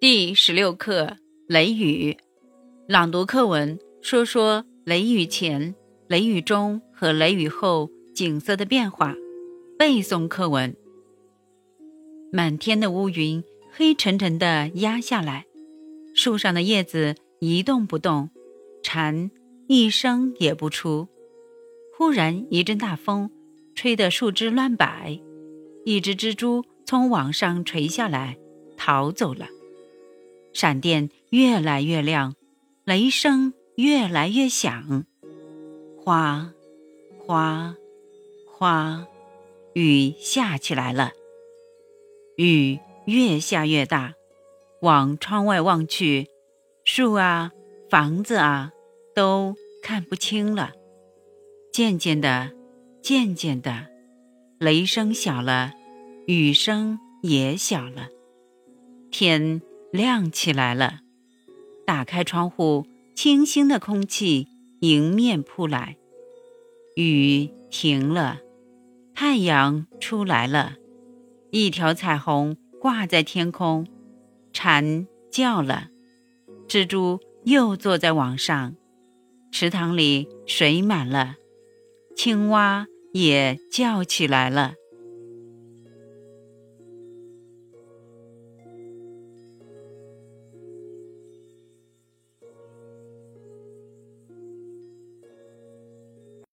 第十六课雷雨朗读课文，说说雷雨前、雷雨中和雷雨后景色的变化。背诵课文：满天的乌云黑沉沉的压下来，树上的叶子一动不动，蝉一声也不出。忽然一阵大风，吹得树枝乱摆，一只蜘蛛从网上垂下来，逃走了。闪电越来越亮，雷声越来越响，哗，哗，哗，雨下起来了。雨越下越大，往窗外望去，树啊，房子啊，都看不清了。渐渐的，渐渐的，雷声小了，雨声也小了，天。亮起来了，打开窗户，清新的空气迎面扑来。雨停了，太阳出来了，一条彩虹挂在天空。蝉叫了，蜘蛛又坐在网上。池塘里水满了，青蛙也叫起来了。